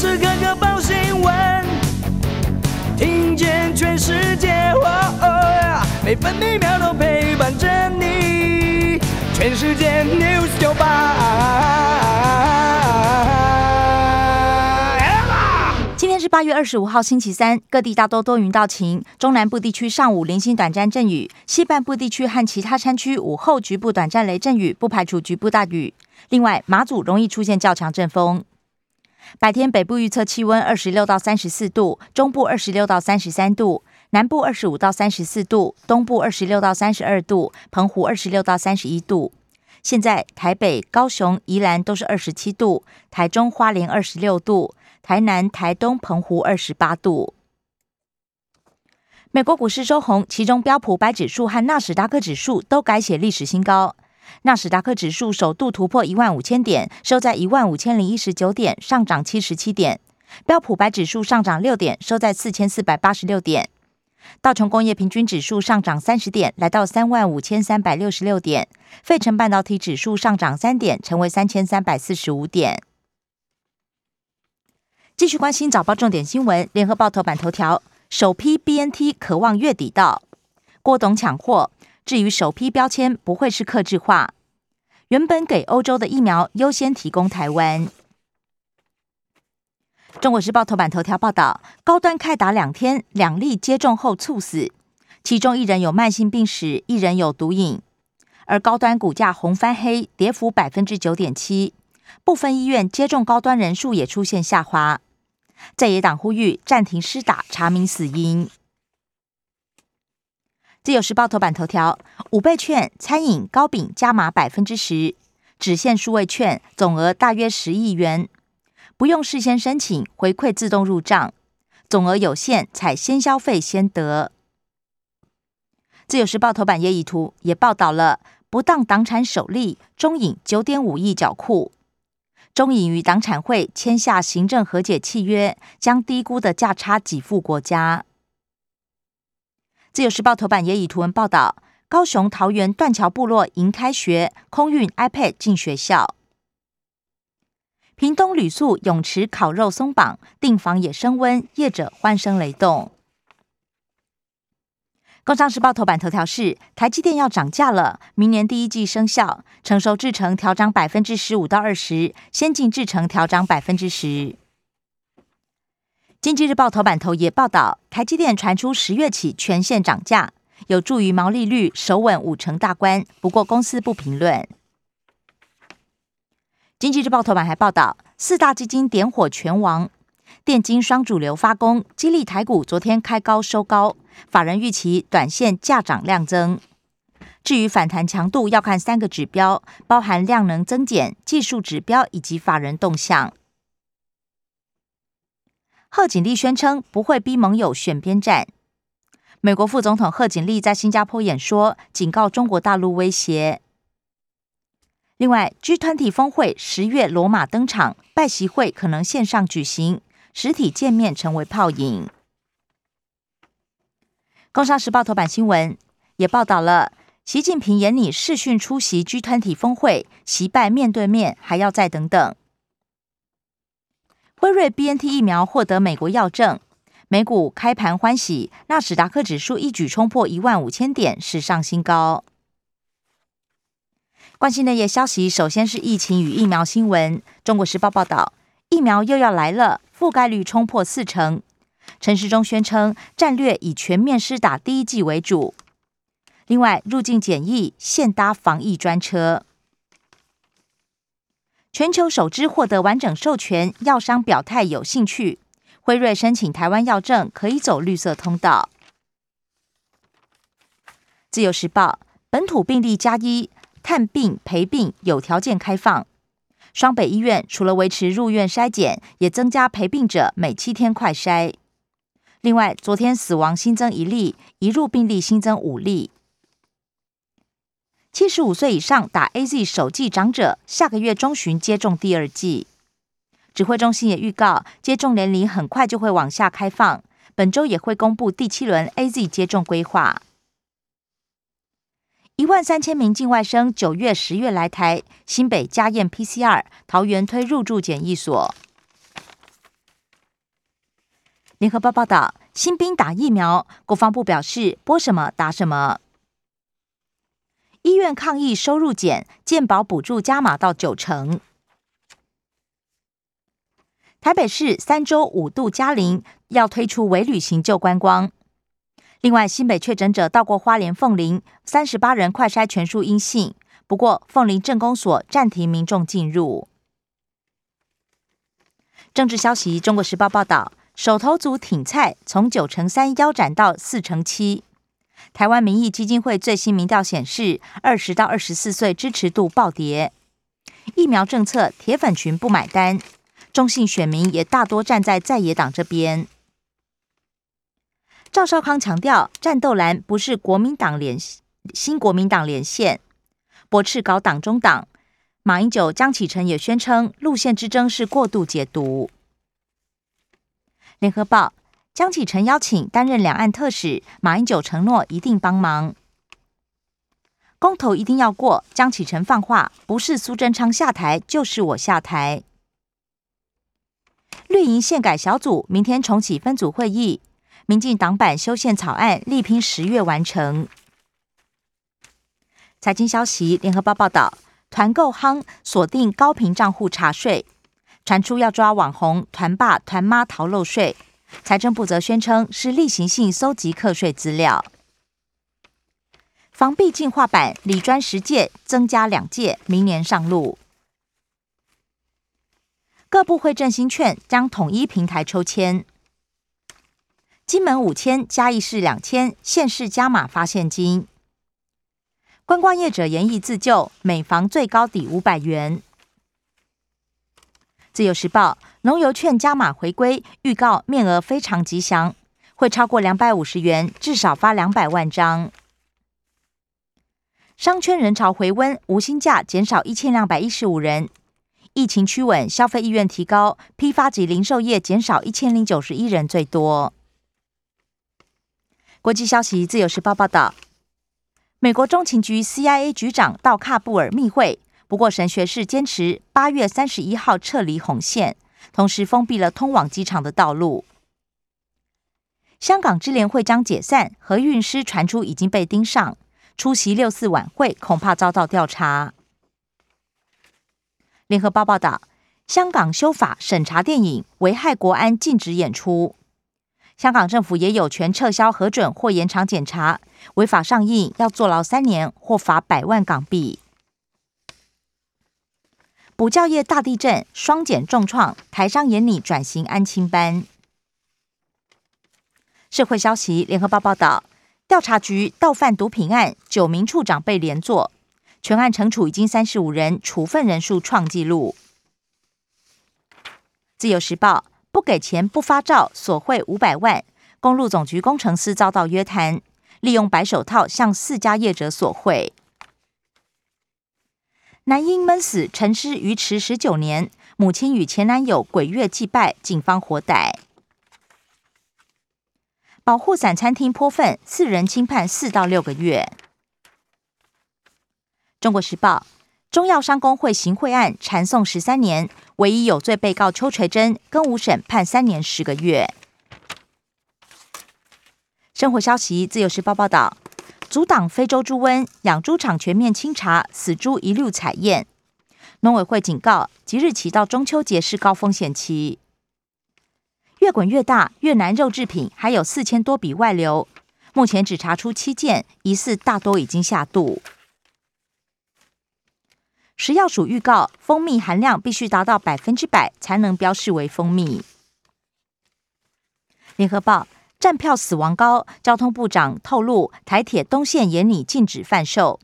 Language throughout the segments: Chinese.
时刻刻报新闻，听见全世界，每分每秒都陪伴着你。全世界 news 九八。今天是八月二十五号，星期三，各地大多多云到晴，中南部地区上午零星短暂阵雨，西半部地区和其他山区午后局部短暂雷阵雨，不排除局部大雨。另外，马祖容易出现较强阵风。白天北部预测气温二十六到三十四度，中部二十六到三十三度，南部二十五到三十四度，东部二十六到三十二度，澎湖二十六到三十一度。现在台北、高雄、宜兰都是二十七度，台中、花莲二十六度，台南、台东、澎湖二十八度。美国股市收红，其中标普百指数和纳斯达克指数都改写历史新高。纳斯达克指数首度突破一万五千点，收在一万五千零一十九点，上涨七十七点。标普白指数上涨六点，收在四千四百八十六点。道琼工业平均指数上涨三十点，来到三万五千三百六十六点。费城半导体指数上涨三点，成为三千三百四十五点。继续关心早报重点新闻，联合报头版头条：首批 BNT 渴望月底到，郭董抢货。至于首批标签不会是克制化，原本给欧洲的疫苗优先提供台湾。中国时报头版头条报道，高端开打两天，两例接种后猝死，其中一人有慢性病史，一人有毒瘾。而高端股价红翻黑，跌幅百分之九点七，部分医院接种高端人数也出现下滑。在野党呼吁暂停施打，查明死因。自由时报头版头条：五倍券餐饮糕饼加码百分之十，只限数位券，总额大约十亿元，不用事先申请，回馈自动入账，总额有限，采先消费先得。自由时报头版也以图也报道了不当党产首例，中影九点五亿缴库，中影与党产会签下行政和解契约，将低估的价差给付国家。自由时报头版也以图文报道：高雄桃园断桥部落迎开学，空运 iPad 进学校；屏东旅宿泳池烤肉松绑，订房也升温，业者欢声雷动。工商时报头版头条是：台积电要涨价了，明年第一季生效，成熟制程调涨百分之十五到二十，先进制程调涨百分之十。经济日报头版头也报道，台积电传出十月起全线涨价，有助于毛利率守稳五成大关。不过公司不评论。经济日报头版还报道，四大基金点火全亡，电金双主流发功，激励台股昨天开高收高，法人预期短线价涨量增。至于反弹强度，要看三个指标，包含量能增减、技术指标以及法人动向。贺锦丽宣称不会逼盟友选边站。美国副总统贺锦丽在新加坡演说，警告中国大陆威胁。另外，G 团体峰会十月罗马登场，拜习会可能线上举行，实体见面成为泡影。工商时报头版新闻也报道了，习近平严拟视讯出席 G 团体峰会，习拜面对面还要再等等。辉瑞 BNT 疫苗获得美国药证，美股开盘欢喜，纳斯达克指数一举冲破一万五千点，史上新高。关心的业消息，首先是疫情与疫苗新闻。中国时报报道，疫苗又要来了，覆盖率冲破四成。陈时中宣称，战略以全面施打第一剂为主。另外，入境检疫现搭防疫专车。全球首支获得完整授权药商表态有兴趣，辉瑞申请台湾药证可以走绿色通道。自由时报本土病例加一，探病陪病有条件开放。双北医院除了维持入院筛检，也增加陪病者每七天快筛。另外，昨天死亡新增一例，移入病例新增五例。七十五岁以上打 A Z 首剂长者，下个月中旬接种第二剂。指挥中心也预告，接种年龄很快就会往下开放，本周也会公布第七轮 A Z 接种规划。一万三千名境外生九月、十月来台，新北加验 P C R，桃园推入住检疫所。联合报报道，新兵打疫苗，国防部表示播什么打什么。医院抗疫收入减，健保补助加码到九成。台北市三周五度加零，要推出微旅行旧观光。另外，新北确诊者到过花莲凤林，三十八人快筛全数阴性，不过凤林镇公所暂停民众进入。政治消息，《中国时报》报道，手头族挺菜从九成三腰斩到四成七。台湾民意基金会最新民调显示，二十到二十四岁支持度暴跌。疫苗政策，铁粉群不买单，中性选民也大多站在在野党这边。赵少康强调，战斗蓝不是国民党连新国民党连线，驳斥搞党中党。马英九、江启臣也宣称，路线之争是过度解读。联合报。江启臣邀请担任两岸特使，马英九承诺一定帮忙。公投一定要过，江启臣放话，不是苏贞昌下台，就是我下台。绿营宪改小组明天重启分组会议，民进党版修宪草案力拼十月完成。财经消息，联合报报道，团购夯锁定高频账户查税，传出要抓网红团爸团妈逃漏税。财政部则宣称是例行性搜集课税资料。防弊进化版理专十届增加两届，明年上路。各部会振兴券将统一平台抽签，金门五千，嘉义市两千，县市加码发现金。观光业者严议自救，每房最高抵五百元。自由时报。农油券加码回归，预告面额非常吉祥，会超过两百五十元，至少发两百万张。商圈人潮回温，无薪假减少一千两百一十五人。疫情趋稳，消费意愿提高，批发及零售业减少一千零九十一人最多。国际消息，自由时报报道，美国中情局 CIA 局长到喀布尔密会，不过神学士坚持八月三十一号撤离红线。同时封闭了通往机场的道路。香港支联会将解散，何运师传出已经被盯上，出席六四晚会恐怕遭到调查。联合报报道，香港修法审查电影危害国安，禁止演出。香港政府也有权撤销核准或延长检查，违法上映要坐牢三年或罚百万港币。补教业大地震，双减重创，台商眼里转型安亲班。社会消息，联合报报道，调查局盗贩毒品案，九名处长被连坐，全案惩处已经三十五人，处分人数创纪录。自由时报不给钱不发照，索贿五百万，公路总局工程师遭到约谈，利用白手套向四家业者索贿。男婴闷死沉尸鱼池十九年，母亲与前男友鬼月祭拜，警方活逮。保护伞餐厅泼粪，四人轻判四到六个月。中国时报中药商工会行贿案缠讼十三年，唯一有罪被告邱垂珍更无审判三年十个月。生活消息，自由时报报道。阻挡非洲猪瘟，养猪场全面清查，死猪一律采验。农委会警告，即日起到中秋节是高风险期。越滚越大，越南肉制品还有四千多笔外流，目前只查出七件，疑似大多已经下肚。食药署预告，蜂蜜含量必须达到百分之百才能标示为蜂蜜。联合报。站票死亡高，交通部长透露，台铁东线严拟禁止贩售。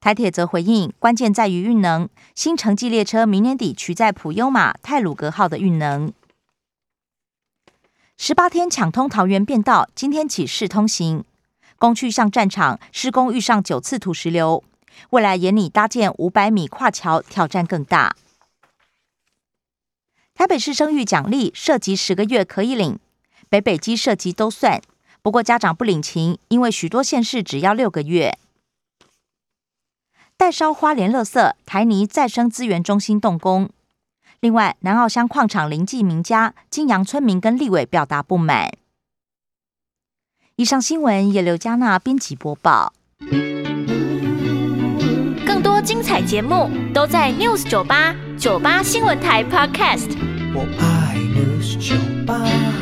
台铁则回应，关键在于运能，新城际列车明年底取在普悠玛泰鲁格号的运能。十八天抢通桃园变道，今天起试通行。工区上战场施工遇上九次土石流，未来严拟搭建五百米跨桥，挑战更大。台北市生育奖励涉及十个月可以领。北北基涉及都算，不过家长不领情，因为许多县市只要六个月。代烧花莲垃圾台泥再生资源中心动工，另外，南澳乡矿场临近名家，金阳村民跟立委表达不满。以上新闻由刘嘉娜编辑播报。更多精彩节目都在 News 九八九八新闻台 Podcast。我爱 News 酒吧。